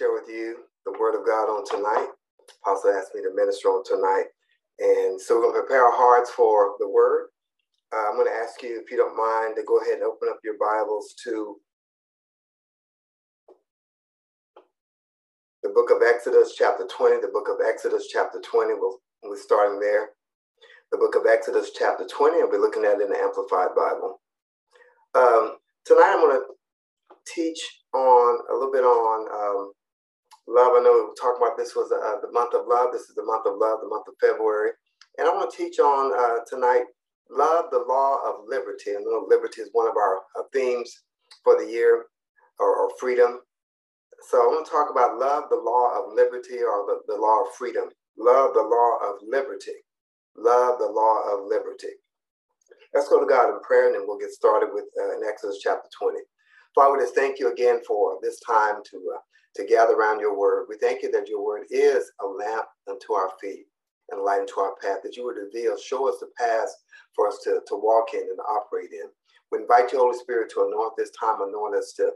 share with you the word of God on tonight. Apostle asked me to minister on tonight. And so we're going to prepare our hearts for the word. Uh, I'm going to ask you, if you don't mind, to go ahead and open up your Bibles to the book of Exodus, chapter 20. The book of Exodus, chapter 20. We'll, we're starting there. The book of Exodus, chapter 20. I'll be looking at it in the Amplified Bible. Um, tonight, I'm going to teach on a little bit on um, love. I know we talking about this was uh, the month of love. This is the month of love, the month of February. And I want to teach on uh, tonight love, the law of liberty. I know liberty is one of our uh, themes for the year, or, or, freedom. So I want to talk about love, the law of liberty, or the, the law of freedom. Love, the law of liberty. Love, the law of liberty. Let's go to God in prayer, and then we'll get started with uh, in Exodus chapter 20. Father, we thank you again for this time to, uh, to gather around your word. We thank you that your word is a lamp unto our feet and a light unto our path, that you would reveal, show us the path for us to, to walk in and operate in. We invite you, Holy Spirit, to anoint this time, anoint us to,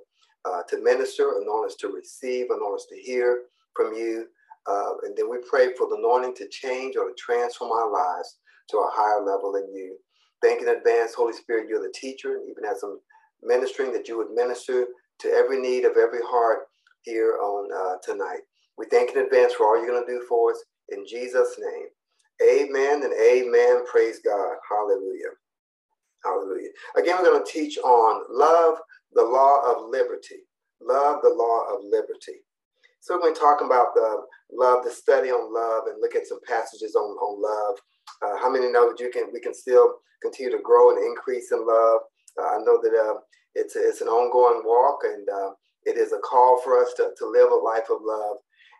uh, to minister, anoint us to receive, anoint us to hear from you. Uh, and then we pray for the anointing to change or to transform our lives to a higher level in you. Thank in advance, Holy Spirit, you're the teacher, and even as I'm ministering, that you would minister to every need of every heart here on uh, tonight. We thank in advance for all you're going to do for us in Jesus' name. Amen and amen. Praise God. Hallelujah. Hallelujah. Again, we're going to teach on love, the law of liberty. Love, the law of liberty. So we're going to talk about the love, the study on love, and look at some passages on, on love. Uh, how many know that you can we can still continue to grow and increase in love? Uh, I know that uh, it's, it's an ongoing walk and uh, it is a call for us to, to live a life of love.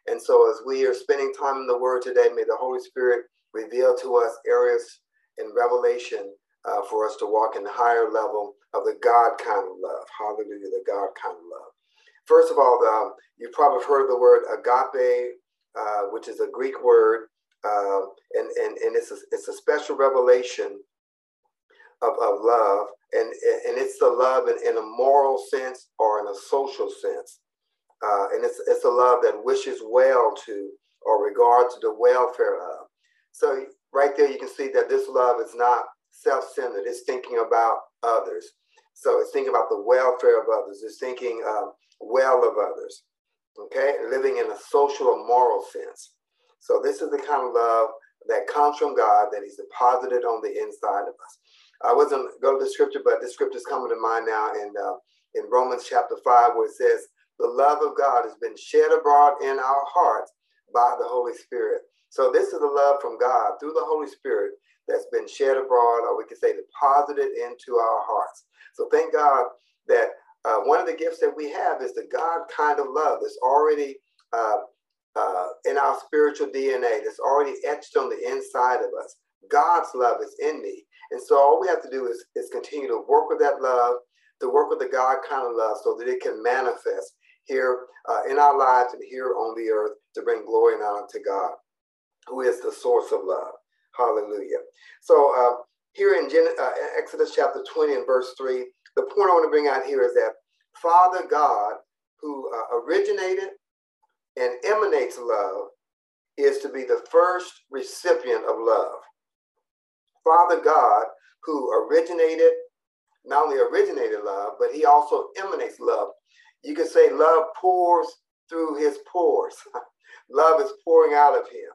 And so, as we are spending time in the Word today, may the Holy Spirit reveal to us areas in revelation uh, for us to walk in the higher level of the God kind of love. Hallelujah, the God kind of love. First of all, um, you've probably heard the word agape, uh, which is a Greek word, uh, and, and, and it's, a, it's a special revelation of, of love, and, and it's the love in, in a moral sense or in a social sense. Uh, and it's, it's a love that wishes well to or regards the welfare of. So, right there, you can see that this love is not self centered, it's thinking about others. So, it's thinking about the welfare of others, it's thinking um, well of others, okay? Living in a social or moral sense. So, this is the kind of love that comes from God that He's deposited on the inside of us. I wasn't go to the scripture, but the scripture is coming to mind now in uh, in Romans chapter five, where it says, "The love of God has been shed abroad in our hearts by the Holy Spirit." So this is the love from God through the Holy Spirit that's been shed abroad, or we could say deposited into our hearts. So thank God that uh, one of the gifts that we have is the God kind of love that's already uh, uh, in our spiritual DNA, that's already etched on the inside of us. God's love is in me. And so all we have to do is, is continue to work with that love, to work with the God kind of love so that it can manifest here uh, in our lives and here on the earth to bring glory and honor to God, who is the source of love. Hallelujah. So uh, here in Gen- uh, Exodus chapter 20 and verse 3, the point I want to bring out here is that Father God, who uh, originated and emanates love, is to be the first recipient of love. Father God, who originated, not only originated love, but he also emanates love. You could say love pours through his pores. love is pouring out of him.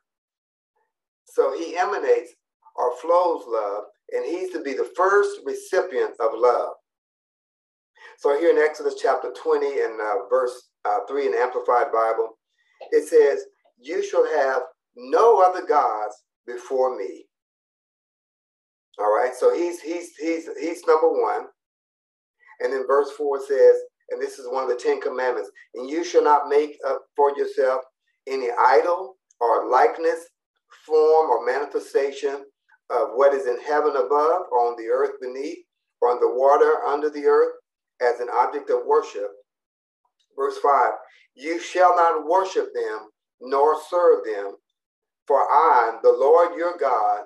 So he emanates or flows love, and he's to be the first recipient of love. So here in Exodus chapter 20 and uh, verse uh, 3 in the Amplified Bible, it says, You shall have no other gods before me. All right, so he's he's he's he's number one. And then verse four says, and this is one of the Ten Commandments, and you shall not make up for yourself any idol or likeness, form, or manifestation of what is in heaven above, or on the earth beneath, or on the water under the earth, as an object of worship. Verse 5 You shall not worship them, nor serve them, for I, the Lord your God,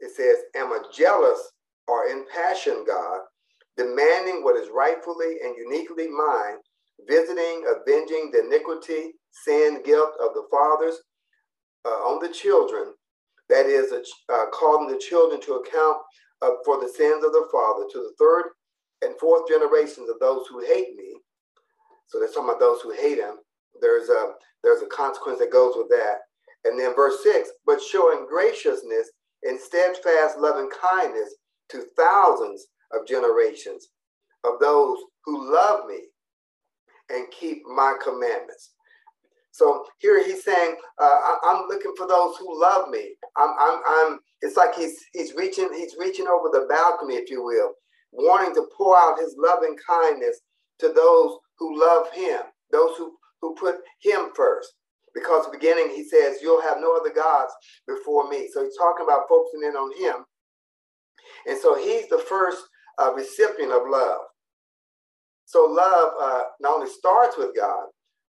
it says, am a jealous or impassioned God, demanding what is rightfully and uniquely mine visiting, avenging the iniquity, sin, guilt of the fathers uh, on the children, that is, uh, calling the children to account uh, for the sins of the father to the third and fourth generations of those who hate me. So they're talking about those who hate him. There's a there's a consequence that goes with that. And then verse six, but showing graciousness and steadfast loving kindness to thousands of generations of those who love me and keep my commandments. So here he's saying, uh, I'm looking for those who love me. I'm, I'm, I'm. It's like he's he's reaching he's reaching over the balcony, if you will, wanting to pour out his loving kindness to those who love him, those who who put him first. Because beginning he says, "You'll have no other gods before me." So he's talking about focusing in on him, and so he's the first uh, recipient of love. So love uh, not only starts with God,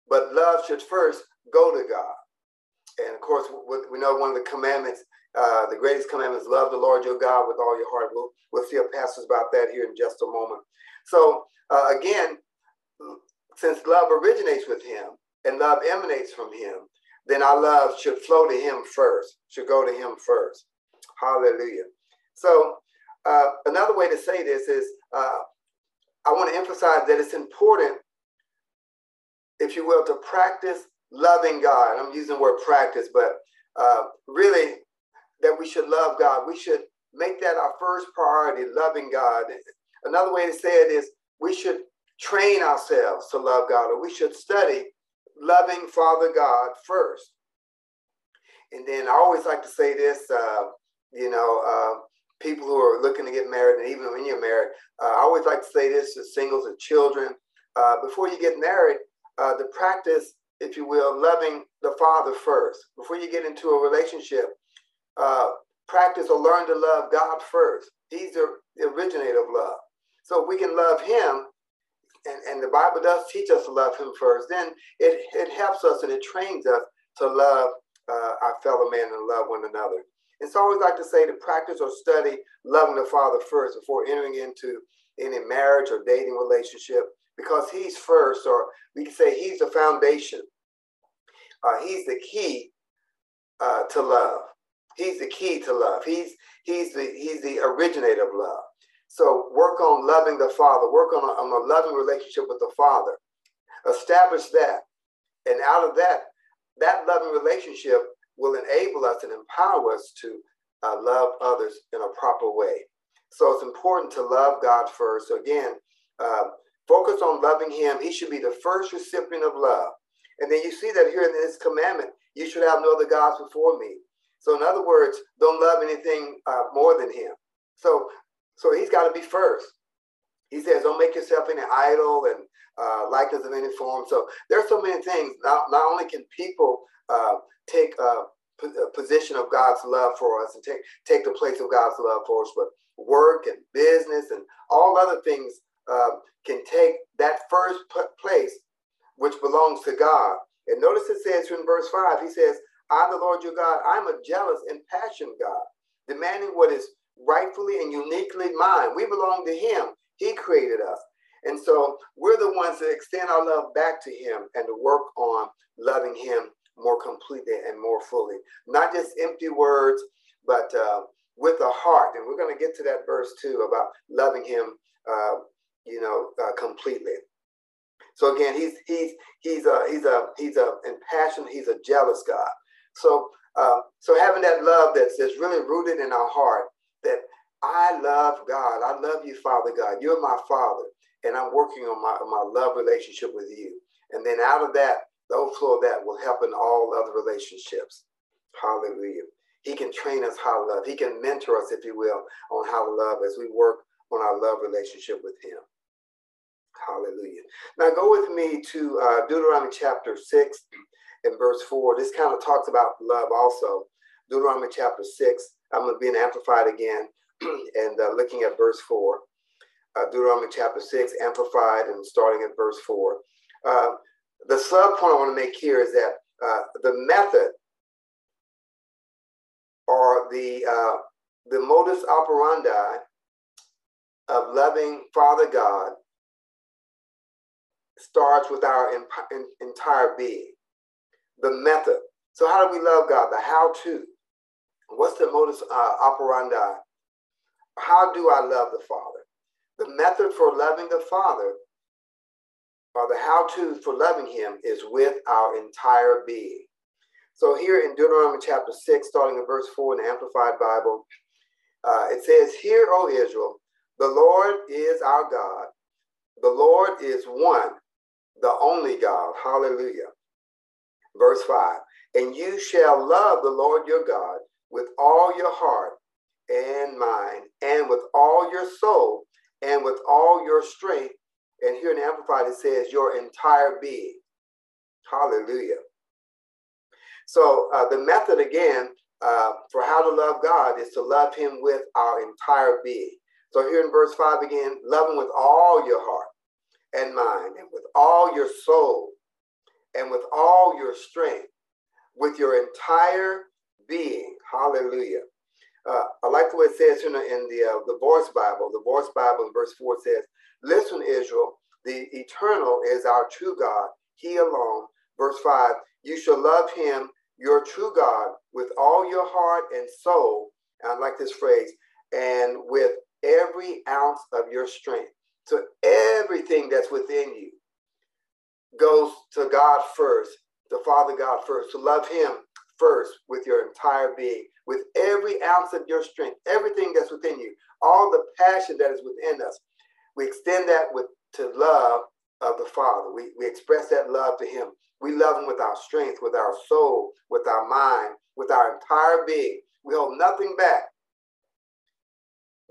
but love should first go to God. And of course, we know one of the commandments, uh, the greatest commandment is love the Lord your God with all your heart. We'll, we'll see a passage about that here in just a moment. So uh, again, since love originates with him and love emanates from him, then our love should flow to him first, should go to him first. Hallelujah. So uh, another way to say this is uh, I want to emphasize that it's important, if you will, to practice loving God. I'm using the word practice, but uh, really that we should love God. We should make that our first priority, loving God. Another way to say it is we should train ourselves to love God, or we should study loving Father God first. And then I always like to say this, uh, you know, uh, people who are looking to get married, and even when you're married, uh, I always like to say this to singles and children. Uh, before you get married, uh, the practice, if you will, loving the Father first. Before you get into a relationship, uh, practice or learn to love God first. He's the, the originator of love. So if we can love Him, and, and the Bible does teach us to love Him first, then it, it helps us and it trains us to love uh, our fellow man and love one another. It's always like to say to practice or study loving the Father first before entering into any marriage or dating relationship because He's first, or we can say He's the foundation. Uh, he's the key uh, to love. He's the key to love. He's he's the he's the originator of love. So work on loving the Father. Work on a, on a loving relationship with the Father. Establish that, and out of that, that loving relationship will enable us and empower us to uh, love others in a proper way. So it's important to love God first. So again, uh, focus on loving Him. He should be the first recipient of love. And then you see that here in this commandment, you should have no other gods before me. So in other words, don't love anything uh, more than Him. So so He's got to be first. He says, don't make yourself any idol and uh, likeness of any form. So there are so many things. Not, not only can people uh, take a, a, position of God's love for us and take, take the place of God's love for us, but work and business and all other things uh, can take that first place which belongs to God. And notice it says in verse 5, he says, I, the Lord your God, I'm a jealous and passionate God, demanding what is rightfully and uniquely mine. We belong to him. He created us. And so we're the ones that extend our love back to him and to work on loving him more completely and more fully. Not just empty words, but uh, with a heart. And we're going to get to that verse too about loving him, uh, you know, uh, completely. So again, he's he's he's a he's a he's a impassioned. He's a jealous God. So uh, so having that love that's that's really rooted in our heart that I love God. I love you, Father God. You're my Father, and I'm working on my, my love relationship with you. And then out of that, the overflow of that will help in all other relationships. Hallelujah. He can train us how to love. He can mentor us, if you will, on how to love as we work on our love relationship with Him. Hallelujah. Now go with me to uh, Deuteronomy chapter 6 and verse 4. This kind of talks about love also. Deuteronomy chapter 6. I'm going to be in Amplified again and uh, looking at verse 4. Uh, Deuteronomy chapter 6, Amplified, and starting at verse 4. Uh, the sub point I want to make here is that uh, the method or the uh, the modus operandi of loving Father God starts with our entire being. The method. So, how do we love God? The how to. What's the modus uh, operandi? How do I love the Father? The method for loving the Father, or the how to for loving Him, is with our entire being. So, here in Deuteronomy chapter 6, starting in verse 4 in the Amplified Bible, uh, it says, Hear, O Israel, the Lord is our God. The Lord is one, the only God. Hallelujah. Verse 5 And you shall love the Lord your God with all your heart and mind, and with all your soul, and with all your strength. And here in Amplified, it says, your entire being. Hallelujah. So uh, the method again uh, for how to love God is to love Him with our entire being. So here in verse 5 again, love Him with all your heart and mind, and with all your soul, and with all your strength, with your entire being. Hallelujah. Uh, I like the way it says in the, uh, the Voice Bible. The Voice Bible in verse 4 says, Listen, Israel, the eternal is our true God, He alone. Verse 5 You shall love Him, your true God, with all your heart and soul. And I like this phrase, and with every ounce of your strength. So everything that's within you goes to God first, the Father God first, to love Him first with your entire being, with every ounce of your strength, everything that's within you, all the passion that is within us. We extend that with to love of the Father. We, we express that love to Him. We love Him with our strength, with our soul, with our mind, with our entire being. We hold nothing back.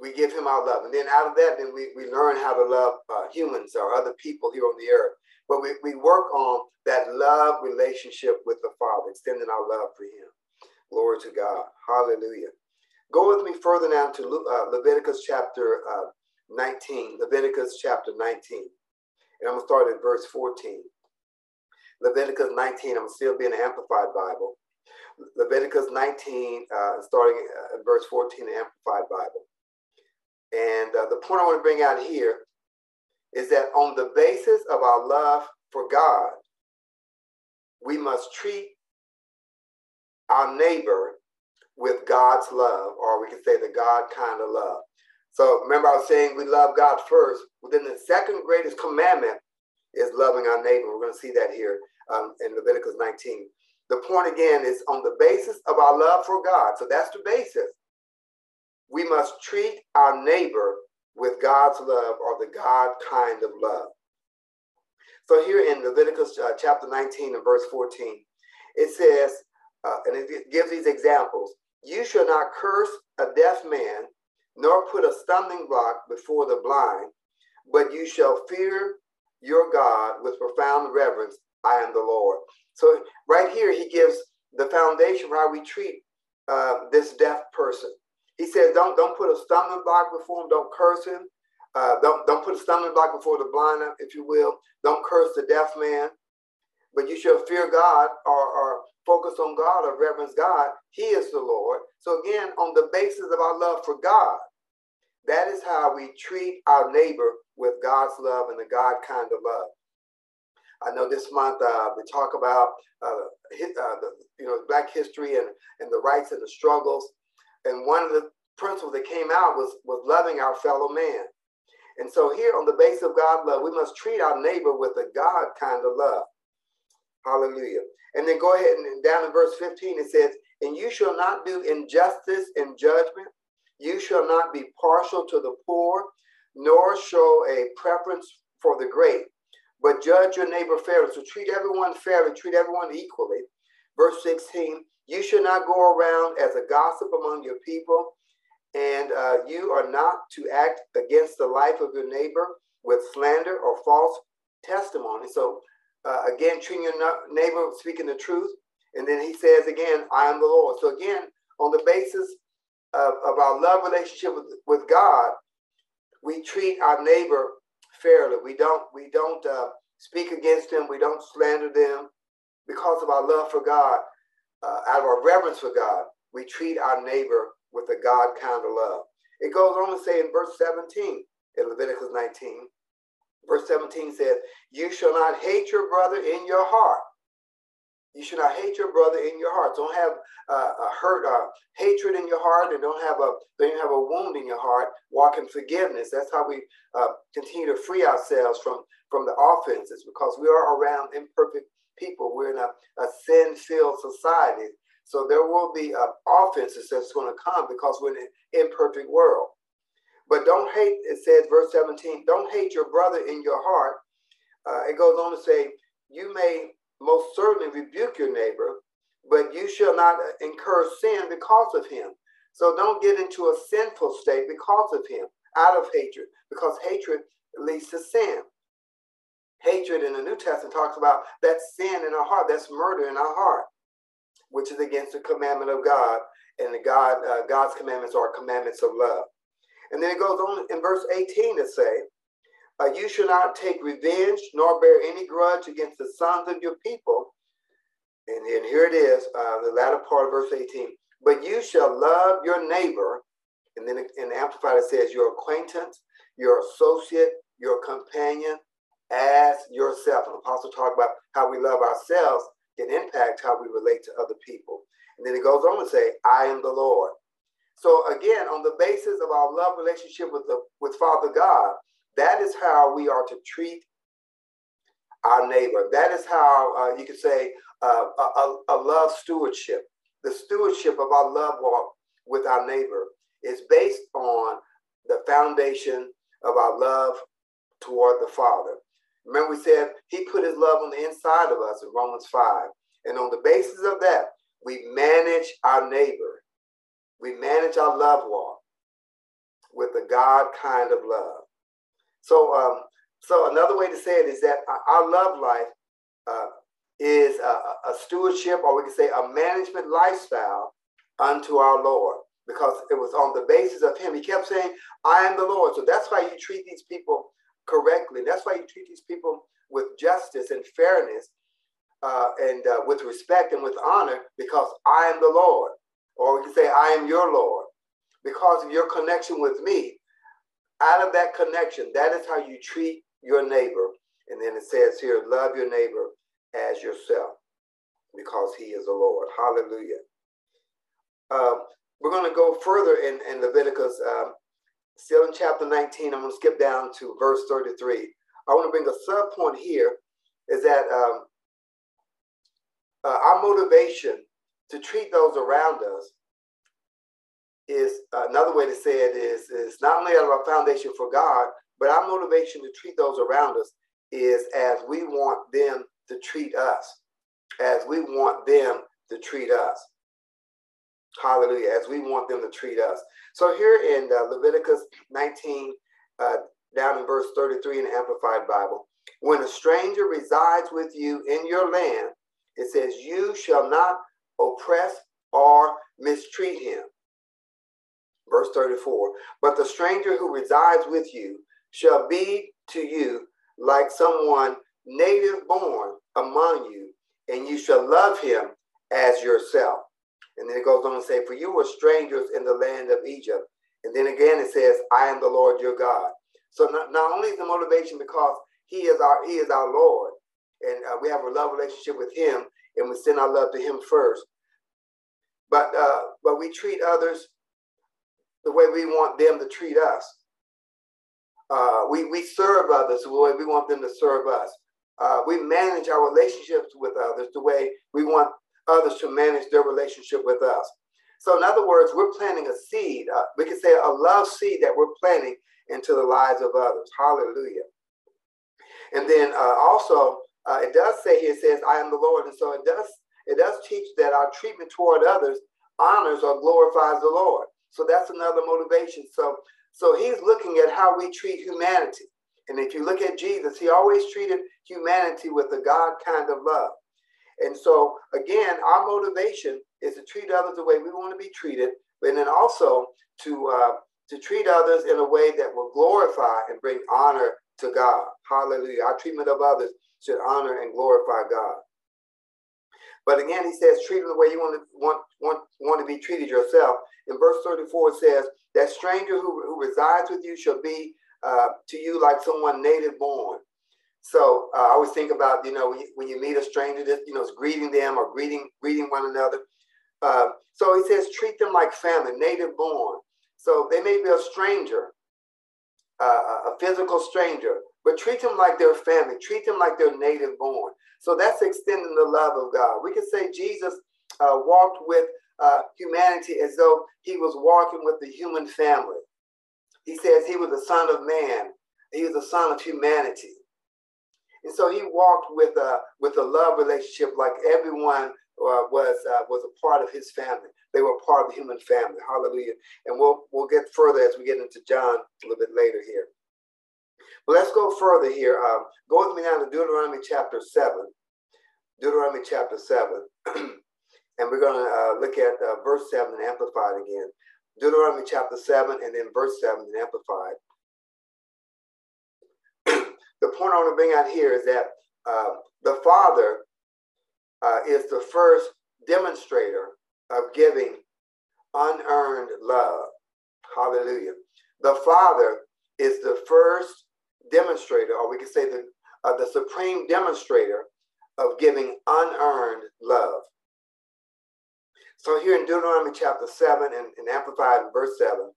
We give Him our love. And then out of that, then we, we learn how to love uh, humans or other people here on the earth. But we, we work on that love relationship with the Father, extending our love for Him. Glory to God. Hallelujah. Go with me further now to uh, Leviticus chapter uh, 19. Leviticus chapter 19. And I'm going to start at verse 14. Leviticus 19, I'm still being an Amplified Bible. Leviticus 19, uh, starting at verse 14, the Amplified Bible. And uh, the point I want to bring out here is that on the basis of our love for God, we must treat our neighbor with God's love, or we can say the God kind of love. So remember, I was saying we love God first. Well, then the second greatest commandment is loving our neighbor. We're going to see that here um, in Leviticus 19. The point again is on the basis of our love for God. So that's the basis. We must treat our neighbor with God's love or the God kind of love. So here in Leviticus uh, chapter 19 and verse 14, it says, uh, and it gives these examples You shall not curse a deaf man, nor put a stumbling block before the blind, but you shall fear your God with profound reverence. I am the Lord. So, right here, he gives the foundation for how we treat uh, this deaf person. He says, don't, don't put a stumbling block before him, don't curse him. Uh, don't, don't put a stumbling block before the blind, if you will. Don't curse the deaf man. But you shall fear God or, or focus on God or reverence God. He is the Lord. So, again, on the basis of our love for God, that is how we treat our neighbor with God's love and the God kind of love. I know this month uh, we talk about uh, uh, the you know Black history and and the rights and the struggles, and one of the principles that came out was was loving our fellow man. And so here, on the base of God love, we must treat our neighbor with a God kind of love. Hallelujah. And then go ahead and down in verse 15 it says, "And you shall not do injustice in judgment. You shall not be partial to the poor, nor show a preference for the great." but judge your neighbor fairly. So treat everyone fairly, treat everyone equally. Verse 16, you should not go around as a gossip among your people, and uh, you are not to act against the life of your neighbor with slander or false testimony. So uh, again, treating your neighbor speaking the truth. And then he says again, I am the Lord. So again, on the basis of, of our love relationship with, with God, we treat our neighbor fairly. We don't we don't uh, speak against them. We don't slander them because of our love for God, uh, out of our reverence for God. We treat our neighbor with a God kind of love. It goes on to say in verse 17 in Leviticus 19, Verse 17 says, You shall not hate your brother in your heart. You should not hate your brother in your heart. Don't have uh, a hurt, uh, hatred in your heart, and don't have a don't have a wound in your heart. Walk in forgiveness. That's how we uh, continue to free ourselves from from the offenses, because we are around imperfect people. We're in a, a sin-filled society, so there will be uh, offenses that's going to come because we're in an imperfect world. But don't hate. It says, verse seventeen. Don't hate your brother in your heart. Uh, it goes on to say, you may most certainly rebuke your neighbor, but you shall not incur sin because of him. So don't get into a sinful state because of him, out of hatred, because hatred leads to sin. Hatred in the New Testament talks about that sin in our heart, that's murder in our heart, which is against the commandment of God. And God, uh, God's commandments are commandments of love. And then it goes on in verse 18 to say, uh, you shall not take revenge nor bear any grudge against the sons of your people. And then here it is, uh, the latter part of verse 18. But you shall love your neighbor. And then in Amplified it says, your acquaintance, your associate, your companion, as yourself. And Apostle talked about how we love ourselves can impact how we relate to other people. And then it goes on to say, I am the Lord. So again, on the basis of our love relationship with the with Father God, that is how we are to treat our neighbor. That is how uh, you could say uh, a, a, love stewardship. The stewardship of our love walk with our neighbor is based on the foundation of our love toward the Father. Remember, we said He put His love on the inside of us in Romans 5. And on the basis of that, we manage our neighbor. We manage our love walk with a God kind of love. So, um, so another way to say it is that our love life uh, is a, a, stewardship, or we can say a management lifestyle unto our Lord, because it was on the basis of Him. He kept saying, "I am the Lord." So that's why you treat these people correctly. That's why you treat these people with justice and fairness, uh, and uh, with respect and with honor, because I am the Lord, or we can say, "I am your Lord," because of your connection with me out of that connection, that is how you treat your neighbor. And then it says here, love your neighbor as yourself because he is the Lord. Hallelujah. Um, we're going to go further in, in Leviticus, um, still in chapter 19. I'm going to skip down to verse 33. I want to bring a sub point here is that um, uh, our motivation to treat those around us is uh, another way to say it is is not only out of our foundation for God, but our motivation to treat those around us is as we want them to treat us, as we want them to treat us. Hallelujah, as we want them to treat us. So here in uh, Leviticus 19, uh, down in verse 33 in the Amplified Bible, when a stranger resides with you in your land, it says, You shall not oppress or mistreat him. Verse 34 But the stranger who resides with you shall be to you like someone native born among you, and you shall love him as yourself. And then it goes on to say, For you were strangers in the land of Egypt. And then again it says, I am the Lord your God. So not, not only is the motivation because he is our he is our Lord, and uh, we have a love relationship with him, and we send our love to him first. But uh, but we treat others the way we want them to treat us. Uh, we, we serve others the way we want them to serve us. Uh, we manage our relationships with others the way we want others to manage their relationship with us. So, in other words, we're planting a seed. Uh, we can say a love seed that we're planting into the lives of others. Hallelujah. And then uh, also, uh, it does say here, it says, I am the Lord. And so it does, it does teach that our treatment toward others honors or glorifies the Lord. So that's another motivation. So, so he's looking at how we treat humanity. And if you look at Jesus, he always treated humanity with a God kind of love. And so, again, our motivation is to treat others the way we want to be treated, and then also to uh, to treat others in a way that will glorify and bring honor to God. Hallelujah. Our treatment of others should honor and glorify God. But again, he says, treat them the way you want to want, want, want to be treated yourself. In verse 34, it says, That stranger who, who resides with you shall be uh, to you like someone native born. So uh, I always think about, you know, when you, when you meet a stranger, just, you know, it's greeting them or greeting greeting one another. Uh, so he says, treat them like family, native born. So they may be a stranger, uh, a physical stranger, but treat them like their family, treat them like they're native born. So that's extending the love of God. We can say Jesus uh, walked with uh, humanity as though he was walking with the human family. He says he was the son of man. He was the son of humanity. And so he walked with a with a love relationship like everyone uh, was uh, was a part of his family. They were part of the human family. Hallelujah. And we'll we'll get further as we get into John a little bit later here. But let's go further here. Um, go with me now to Deuteronomy chapter seven. Deuteronomy chapter seven, and we're going to uh, look at uh, verse seven and amplified again. Deuteronomy chapter seven, and then verse seven and amplified the point I want to bring out here is that uh, the Father uh, is the first demonstrator of giving unearned love. Hallelujah. The Father is the first demonstrator, or we could say the, uh, the supreme demonstrator of giving unearned love. So here in Deuteronomy chapter 7 and, and Amplified verse 7,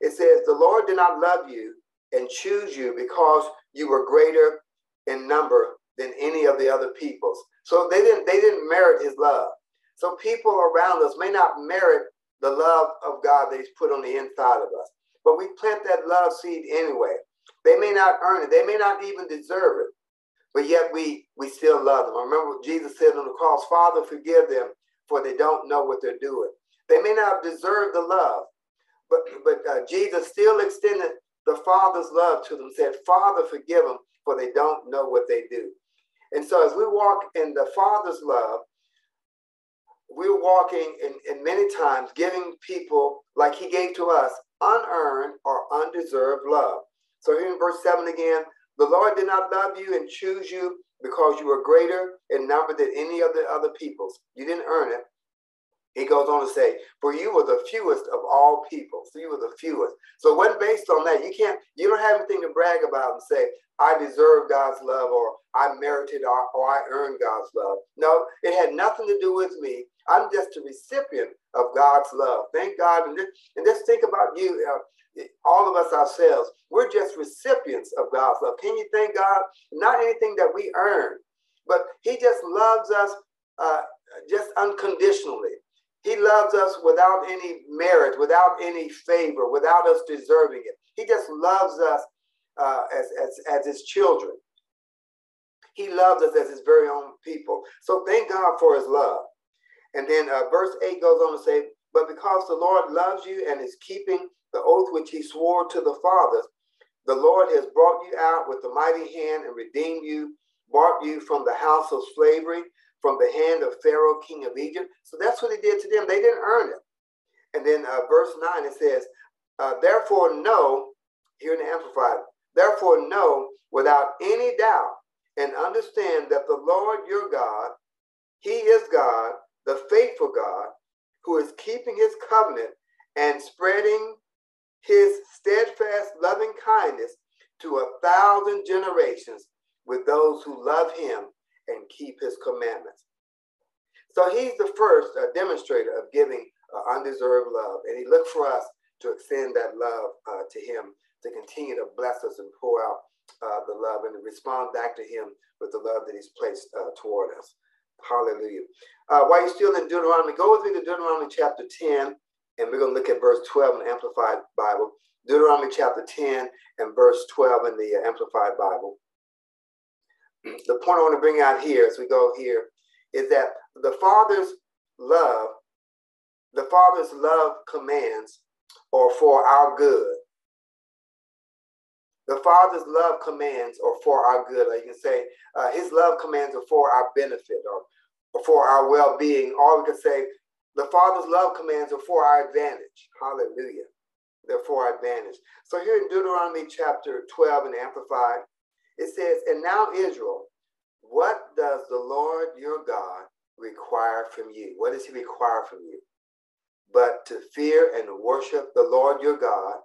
it says, The Lord did not love you and choose you because you were greater in number than any of the other peoples. So they didn't they didn't merit his love. So people around us may not merit the love of God that he's put on the inside of us. But we plant that love seed anyway. They may not earn it. They may not even deserve it. But yet we we still love them. I remember what Jesus said on the cross, Father, forgive them, for they don't know what they're doing. They may not deserve the love, but but uh, Jesus still extended the Father's love to them, said, Father, forgive them, for they don't know what they do. And so as we walk in the Father's love, we're walking in, in many times giving people, like he gave to us, unearned or undeserved love. So here in verse 7 again, the Lord did not love you and choose you because you were greater in number than any of the other peoples. You didn't earn it. He goes on to say, For you were the fewest of all people. So you were the fewest. So when based on that, you can't, you don't have anything to brag about and say, I deserve God's love or I merited or, or I earned God's love. No, it had nothing to do with me. I'm just a recipient of God's love. Thank God. And, and just think about you, uh, all of us ourselves. We're just recipients of God's love. Can you thank God? Not anything that we earn, but He just loves us uh, just unconditionally. He loves us without any merit, without any favor, without us deserving it. He just loves us uh, as, as, as his children. He loves us as his very own people. So thank God for his love. And then uh, verse 8 goes on to say, But because the Lord loves you and is keeping the oath which he swore to the fathers, the Lord has brought you out with a mighty hand and redeemed you, brought you from the house of slavery from the hand of Pharaoh, king of Egypt. So that's what he did to them. They didn't earn it. And then uh, verse 9, it says, uh, Therefore, know, here in the Amplified, therefore, know without any doubt and understand that the Lord your God, he is God, the faithful God, who is keeping his covenant and spreading his steadfast loving kindness to a thousand generations with those who love him and keep his commandments. So he's the first uh, demonstrator of giving uh, undeserved love. And he looked for us to extend that love uh, to him, to continue to bless us and pour out uh, the love and respond back to him with the love that he's placed uh, toward us. Hallelujah. Uh, while you're still in Deuteronomy, go with me to Deuteronomy chapter 10, and we're going to look at verse 12 in the Amplified Bible. Deuteronomy chapter 10 and verse 12 in the Amplified Bible the point I want to bring out here as we go here is that the Father's love, the Father's love commands are for our good. The Father's love commands are for our good. Or you can say uh, His love commands are for our benefit or, or for our well being. Or we can say the Father's love commands are for our advantage. Hallelujah. They're for our advantage. So here in Deuteronomy chapter 12 and Amplified, it says, And now, Israel, what does the Lord your God require from you? What does he require from you? But to fear and worship the Lord your God,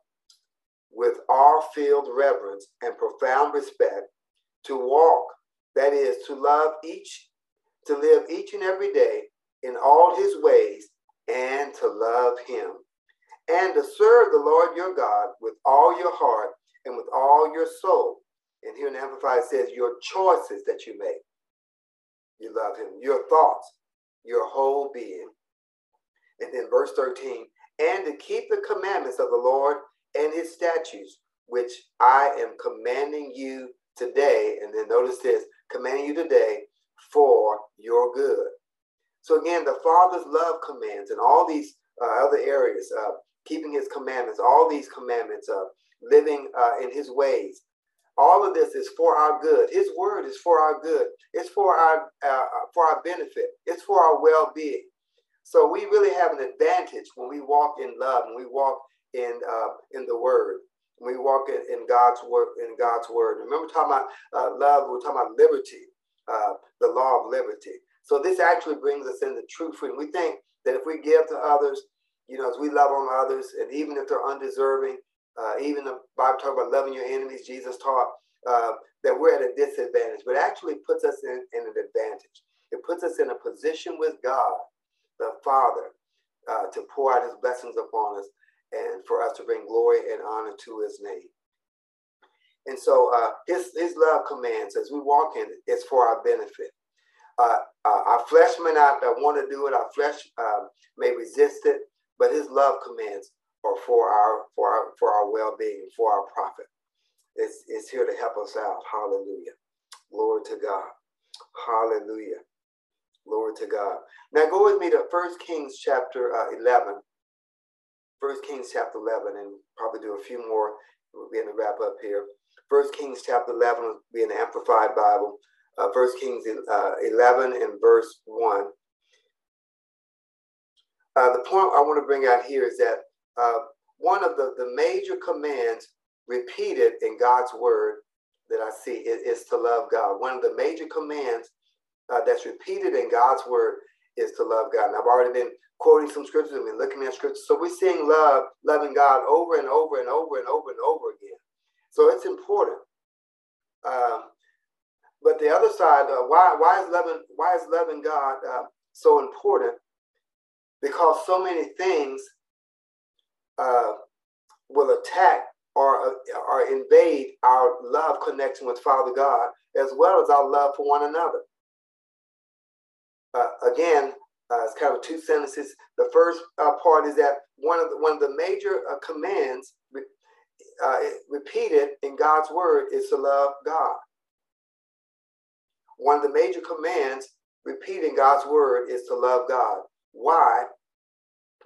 with all filled reverence and profound respect, to walk, that is, to love each, to live each and every day in all his ways, and to love him, and to serve the Lord your God with all your heart and with all your soul. And here in the Amplified says, your choices that you make. You love him, your thoughts, your whole being. And then verse 13, and to keep the commandments of the Lord and his statutes, which I am commanding you today. And then notice this commanding you today for your good. So again, the Father's love commands and all these uh, other areas, uh, keeping his commandments, all these commandments, uh, living in his ways. All of this is for our good. His word is for our good. It's for our uh, for our benefit. It's for our well-being. So we really have an advantage when we walk in love, when we walk in uh, in the Word, when we walk in, in, God's word. In God's Word. Remember, talking about uh, love. We're talking about liberty, uh, the law of liberty. So this actually brings us into true freedom. We think that if we give to others, you know, as we love on others, and even if they're undeserving, uh, even the Bible talk about loving your enemies. Jesus taught uh, that we're at a disadvantage, but actually puts us in, in an advantage. It puts us in a position with God the Father uh, to pour out his blessings upon us and for us to bring glory and honor to his name. And so uh, his, his love commands as we walk in it, it's for our benefit. Uh, uh our flesh may not want to do it, our flesh may resist it, but his love commands are for our for our for our well-being, for our profit. It's, it's here to help us out. Hallelujah. Glory to God. Hallelujah. Glory to God. Now go with me to First Kings chapter uh, 11. First Kings chapter 11, and probably do a few more. We'll be in the wrap up here. First Kings chapter 11 will be in the Amplified Bible. Uh, First Kings uh, 11 and verse 1. Uh, the point I want to bring out here is that uh, one of the, the major commands repeated in God's word that I see is, is to love God. One of the major commands uh, that's repeated in God's word is to love God. And I've already been quoting some scriptures and been looking at scriptures. So we're seeing love, loving God over and over and over and over and over again. So it's important. Um, but the other side, uh, why why is loving why is loving God uh, so important? Because so many things uh, will attack or, uh, or invade our love connection with Father God, as well as our love for one another uh, again, uh, it's kind of two sentences. The first uh, part is that one of the, one of the major uh, commands uh, repeated in God's word is to love God. One of the major commands repeated in God's word is to love God. Why?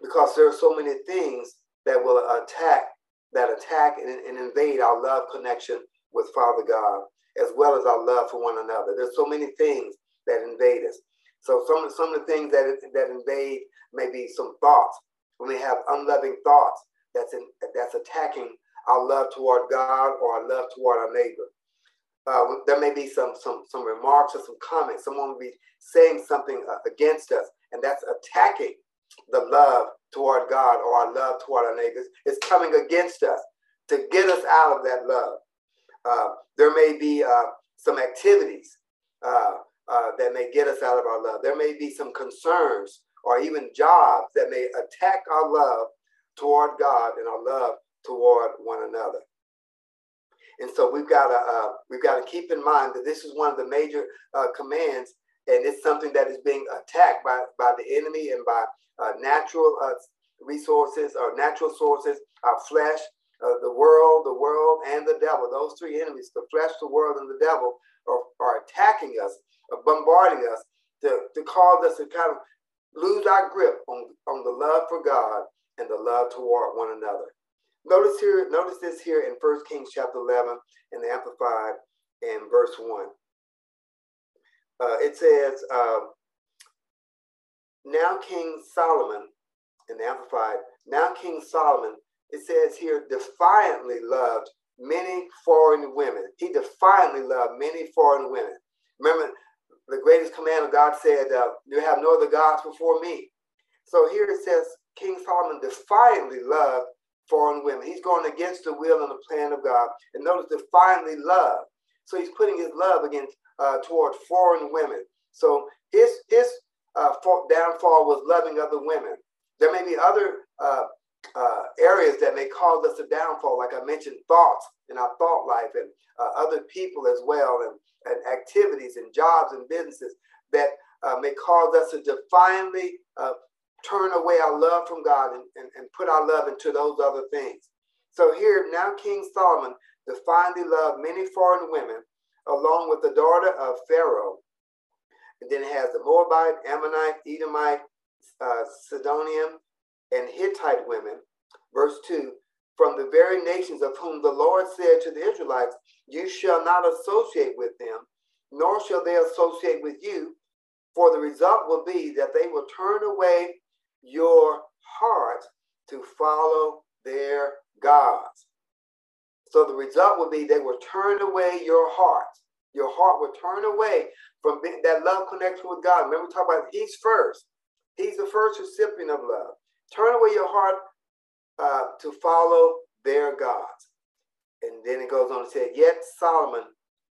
Because there are so many things that will attack, that attack and, and invade our love connection with Father God, as well as our love for one another. There's so many things that invade us. So some, some of the things that, that invade may be some thoughts. When we have unloving thoughts that's, in, that's attacking our love toward God or our love toward our neighbor. Uh, there may be some, some, some remarks or some comments. Someone will be saying something uh, against us, and that's attacking the love toward God or our love toward our neighbors. is coming against us to get us out of that love. Uh, there may be uh, some activities uh, uh, that may get us out of our love. There may be some concerns or even jobs that may attack our love toward God and our love toward one another. And so we've got to uh, we've got to keep in mind that this is one of the major uh, commands, and it's something that is being attacked by by the enemy and by uh, natural uh, resources or natural sources, our flesh, uh, the world, the world, and the devil. Those three enemies, the flesh, the world, and the devil, are, are attacking us are bombarding us to, to cause us to kind of lose our grip on, on the love for God and the love toward one another. Notice here, notice this here in 1 Kings chapter 11 in the Amplified in verse 1. Uh, it says, uh, Now King Solomon, in the Amplified, now King Solomon, it says here, defiantly loved many foreign women. He defiantly loved many foreign women. Remember, the greatest command of God said, uh, You have no other gods before me. So here it says, King Solomon defiantly loved foreign women. He's going against the will and the plan of God. And notice defiantly loved. So he's putting his love against uh, toward foreign women. So his his uh, downfall was loving other women. There may be other uh, uh, areas that may cause us to downfall, like I mentioned, thoughts in our thought life and uh, other people as well, and, and activities and jobs and businesses that uh, may cause us to defiantly uh, turn away our love from God and, and, and put our love into those other things. So here, now King Solomon defiantly loved many foreign women, along with the daughter of Pharaoh. And then it has the Moabite, Ammonite, Edomite, uh, Sidonian, and Hittite women. Verse 2 From the very nations of whom the Lord said to the Israelites, You shall not associate with them, nor shall they associate with you, for the result will be that they will turn away your heart to follow their gods. So the result will be they will turn away your heart. Your heart will turn away from that love connection with God. Remember, we talk about He's first. He's the first recipient of love. Turn away your heart uh, to follow their gods. And then it goes on to say, Yet Solomon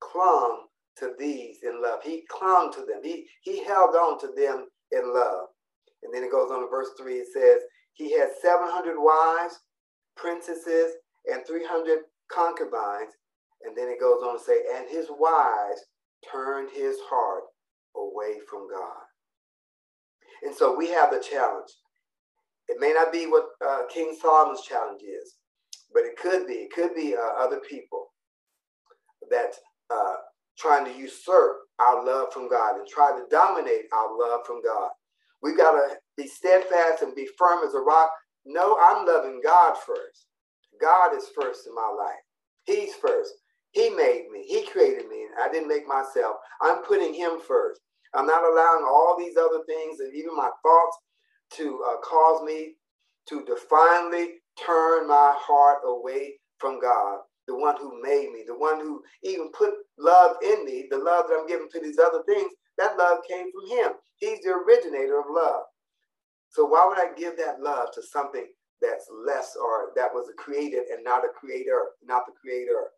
clung to these in love. He clung to them. He, he held on to them in love. And then it goes on to verse 3, it says, He had 700 wives, princesses, and 300 concubines. And then it goes on to say, And his wives turned his heart away from God. And so we have the challenge. It may not be what uh, King Solomon's challenge is, but it could be. It could be uh, other people that uh, trying to usurp our love from God and try to dominate our love from God. We've got to be steadfast and be firm as a rock. No, I'm loving God first. God is first in my life. He's first. He made me. He created me. I didn't make myself. I'm putting him first. I'm not allowing all these other things and even my thoughts to uh, cause me to defiantly turn my heart away from God, the one who made me, the one who even put love in me, the love that I'm giving to these other things, that love came from him. He's the originator of love. So why would I give that love to something that's less or that was created and not a creator, not the creator?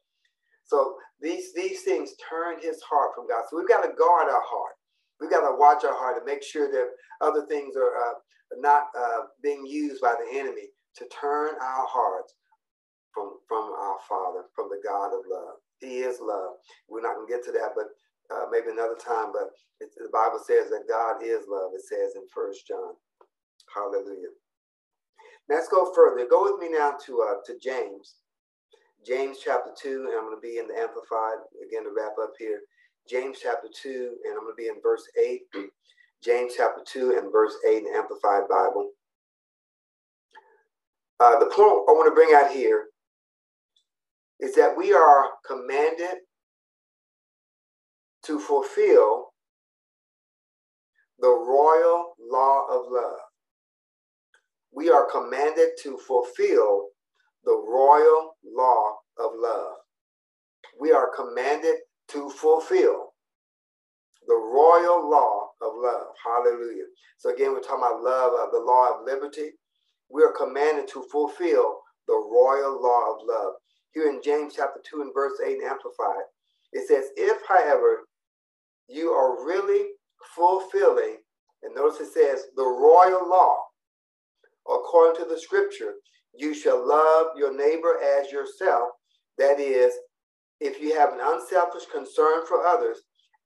So these these things turn his heart from God. So we've got to guard our heart. We've got to watch our heart and make sure that other things are uh, not uh, being used by the enemy to turn our hearts from from our Father, from the God of love. He is love. We're not going to get to that, but uh, maybe another time. But the Bible says that God is love. It says in First John. Hallelujah. Let's go further. Go with me now to uh, to James, James chapter two, and I'm going to be in the Amplified again to wrap up here. James chapter two, and I'm going to be in verse eight. James chapter 2 and verse 8 in the Amplified Bible. Uh, the point I want to bring out here is that we are commanded to fulfill the royal law of love. We are commanded to fulfill the royal law of love. We are commanded to fulfill the royal law of love. Hallelujah. So again, we're talking about love of the law of liberty. We are commanded to fulfill the royal law of love. Here in James chapter 2 and verse 8 amplified, it says, if however you are really fulfilling, and notice it says the royal law, according to the scripture, you shall love your neighbor as yourself. That is, if you have an unselfish concern for others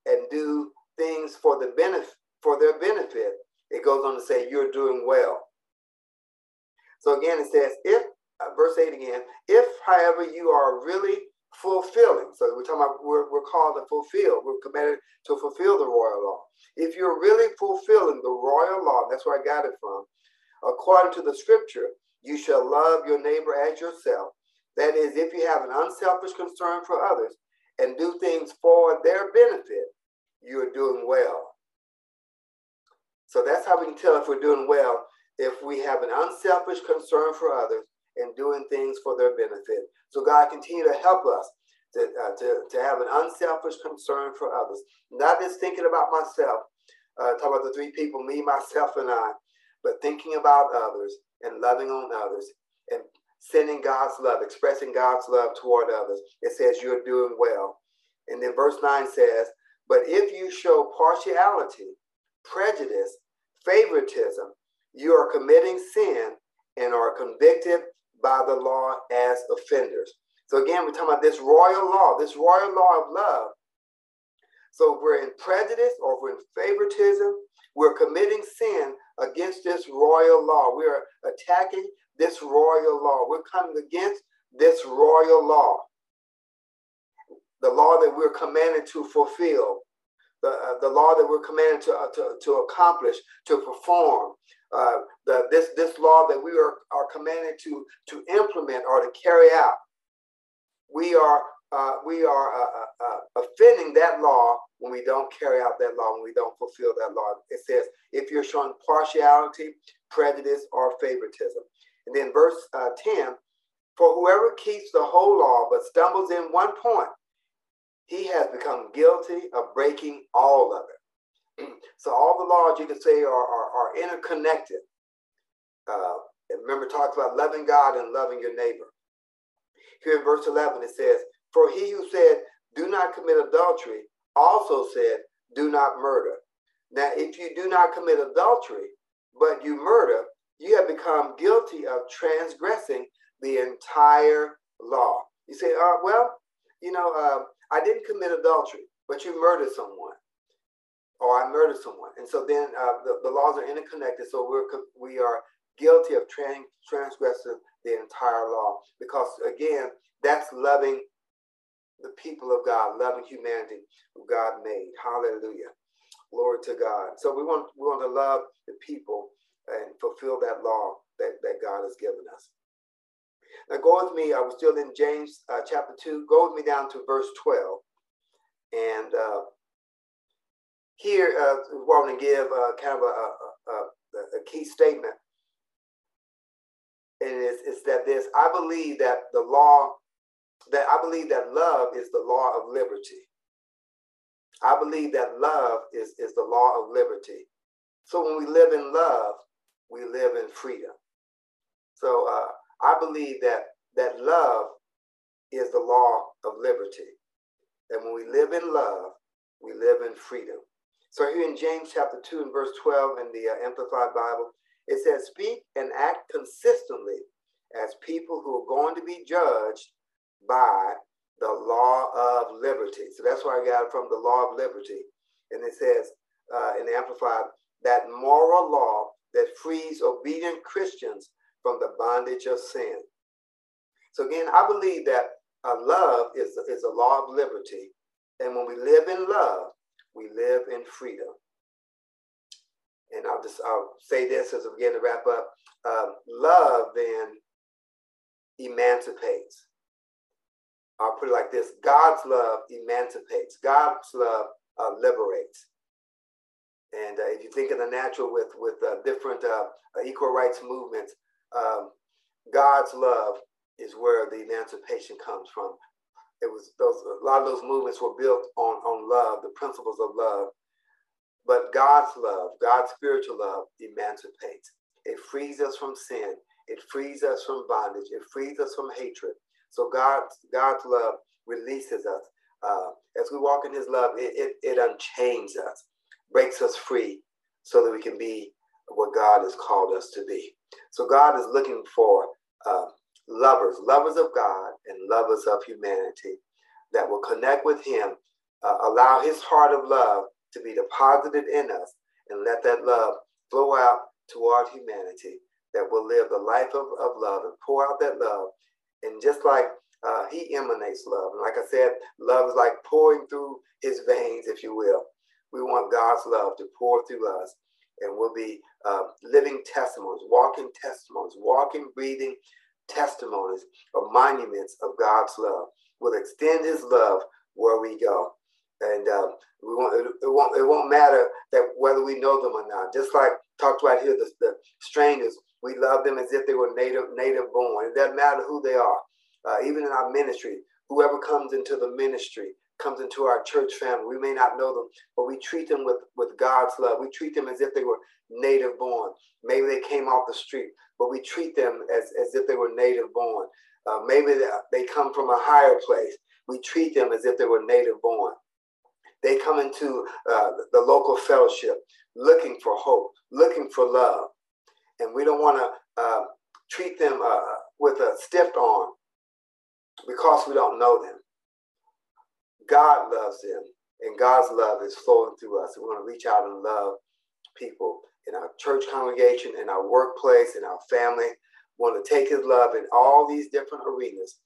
and do things for the benefit for their benefit, it goes on to say you're doing well. So again, it says, if uh, verse 8 again, if however you are really fulfilling, so we're talking about we're, we're called to fulfill, we're commanded to fulfill the royal law. If you're really fulfilling the royal law, that's where I got it from, according to the scripture, you shall love your neighbor as yourself. That is, if you have an unselfish concern for others and do things for their benefit, you're doing well. So that's how we can tell if we're doing well if we have an unselfish concern for others and doing things for their benefit. So God continue to help us to, uh, to, to have an unselfish concern for others, not just thinking about myself, uh, talk about the three people, me, myself, and I, but thinking about others and loving on others and sending God's love, expressing God's love toward others. It says you're doing well. And then verse 9 says, But if you show partiality, prejudice, favoritism, you are committing sin and are convicted by the law as offenders. So again, we're talking about this royal law, this royal law of love. So if we're in prejudice or if we're in favoritism, we're committing sin against this royal law. We're attacking this royal law. We're coming against this royal law. The law that we're commanded to fulfill, the, uh, the law that we're commanded to, uh, to, to accomplish, to perform, uh, the, this, this law that we are, are commanded to, to implement or to carry out. We are, uh, we are uh, uh, offending that law when we don't carry out that law, when we don't fulfill that law. It says, if you're showing partiality, prejudice, or favoritism. And then verse uh, 10 For whoever keeps the whole law but stumbles in one point, he has become guilty of breaking all of it. so all the laws you can say are, are, are interconnected. Uh, remember, talks about loving God and loving your neighbor. Here in verse 11, it says, For he who said, Do not commit adultery, also said, Do not murder. Now, if you do not commit adultery, but you murder, you have become guilty of transgressing the entire law. You say, uh, well, you know, uh, I didn't commit adultery, but you murdered someone, or I murdered someone, and so then uh, the, the laws are interconnected. So we're we are guilty of trans- transgressing the entire law because again, that's loving the people of God, loving humanity who God made. Hallelujah. Glory to God. So we want we want to love the people and fulfill that law that, that God has given us. Now go with me. I was still in James uh, chapter 2. Go with me down to verse 12. And uh, here, uh, we want to give uh, kind of a, a, a, a, key statement. And it's, it's that this, I believe that the law, that I believe that love is the law of liberty. I believe that love is, is the law of liberty. So when we live in love, we live in freedom. So uh, I believe that that love is the law of liberty. And when we live in love, we live in freedom. So here in James chapter 2 and verse 12 in the uh, Amplified Bible, it says, Speak and act consistently as people who are going to be judged by the law of liberty. So that's where I got it from the law of liberty. And it says uh, in Amplified, that moral law that frees obedient Christians from the bondage of sin. So again, I believe that uh, love is, is a law of liberty. And when we live in love, we live in freedom. And I'll just I'll say this as we begin to wrap up. Um, love then emancipates. I'll put it like this God's love emancipates, God's love uh, liberates. And uh, if you think in the natural with with uh, different uh, equal rights movements, um, God's love is where the emancipation comes from. It was those a lot of those movements were built on on love, the principles of love. But God's love, God's spiritual love, emancipates. It frees us from sin. It frees us from bondage. It frees us from hatred. So God's God's love releases us. Uh, as we walk in His love, it, it, it unchains us breaks us free so that we can be what God has called us to be. So God is looking for uh, lovers, lovers of God and lovers of humanity that will connect with Him, uh, allow His heart of love to be deposited in us, and let that love flow out toward humanity that will live the life of, of love and pour out that love. And just like uh, He emanates love, and like I said, love is like pouring through His veins, if you will. We want God's love to pour through us, and we'll be uh, living testimonies, walking testimonies, walking, breathing testimonies or monuments of God's love. We'll extend His love where we go, and um, we won't, it, it, won't. It won't matter that whether we know them or not. Just like talked about here, the, the strangers, we love them as if they were native native born. It doesn't matter who they are. Uh, even in our ministry, whoever comes into the ministry, comes into our church family. We may not know them, but we treat them with, with God's love. We treat them as if they were native born. Maybe they came off the street, but we treat them as, as if they were native born. Uh, maybe they, come from a higher place. We treat them as if they were native born. They come into uh, the local fellowship looking for hope, looking for love. And we don't want to uh, treat them uh, with a stiff arm because we don't know them. God loves them, and God's love is flowing through us. We want to reach out and love people in our church congregation, in our workplace, in our family. We want to take His love in all these different arenas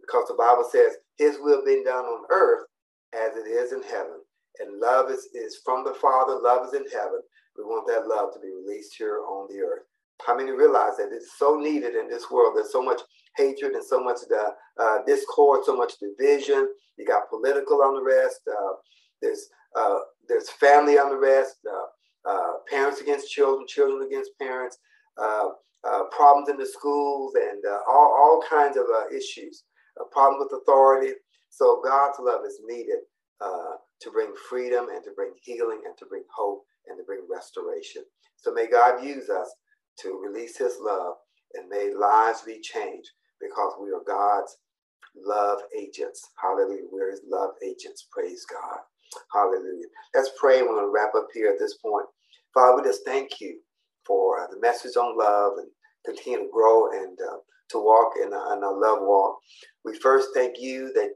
because the Bible says His will be done on earth as it is in heaven. And love is, is from the Father, love is in heaven. We want that love to be released here on the earth. How many realize that it's so needed in this world? There's so much hatred and so much the, uh, discord, so much division. You got political unrest. Uh, there's uh, there's family unrest. Uh, uh, parents against children, children against parents. Uh, problems in the schools and all, all kinds of issues. A problem with authority. So God's love is needed to bring freedom and to bring healing and to bring hope and to bring restoration. So may God use us to release his love and may lives be changed because we are God's love agents. Hallelujah. We're his love agents. Praise God. Hallelujah. Let's pray. We're going to wrap up here at this point. Father, we just thank you for the message on love and continue to grow and uh, to walk in a, in a, love walk. We first thank you that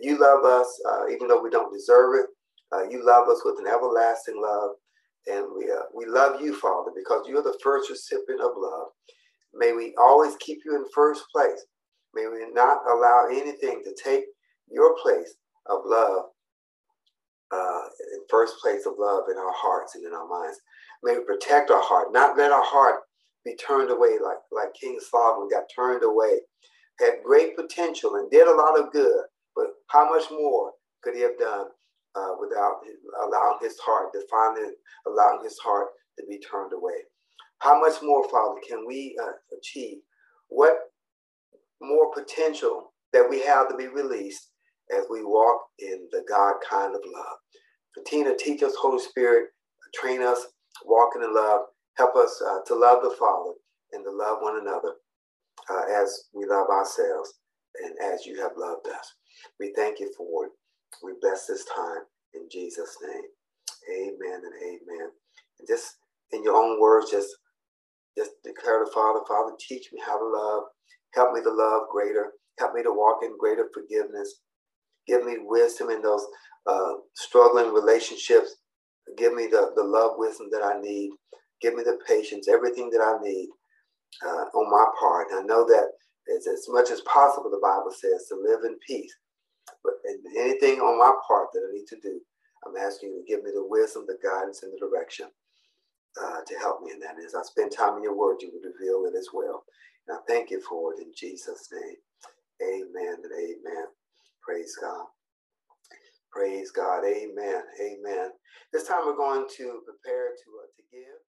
you love us, uh, even though we don't deserve it. Uh, you love us with an everlasting love. And we, uh, we love you, Father, because you're the first recipient of love. May we always keep you in first place. May we not allow anything to take your place of love, uh, in first place of love in our hearts and in our minds. May we protect our heart, not let our heart be turned away like, like King Solomon got turned away. Had great potential and did a lot of good, but how much more could he have done uh, without allowing his heart, defining, allowing his heart to be turned away. How much more, Father, can we uh, achieve? What more potential that we have to be released as we walk in the God kind of love? Continue to teach us, Holy Spirit, train us, walking in love, help us uh, to love the Father and to love one another uh, as we love ourselves and as you have loved us. We thank you for it. We bless this time in Jesus' name. Amen and amen. And just in your own words, just just declare to Father, Father, teach me how to love. Help me to love greater. Help me to walk in greater forgiveness. Give me wisdom in those uh, struggling relationships. Give me the, the love wisdom that I need. Give me the patience, everything that I need uh, on my part. And I know that as, as much as possible, the Bible says to live in peace but anything on my part that I need to do, I'm asking you to give me the wisdom, the guidance, and the direction uh, to help me in that. And as I spend time in your word, you will reveal it as well. And I thank you for it in Jesus' name. Amen and amen. Praise God. Praise God. Amen. Amen. This time we're going to prepare to, uh, to give.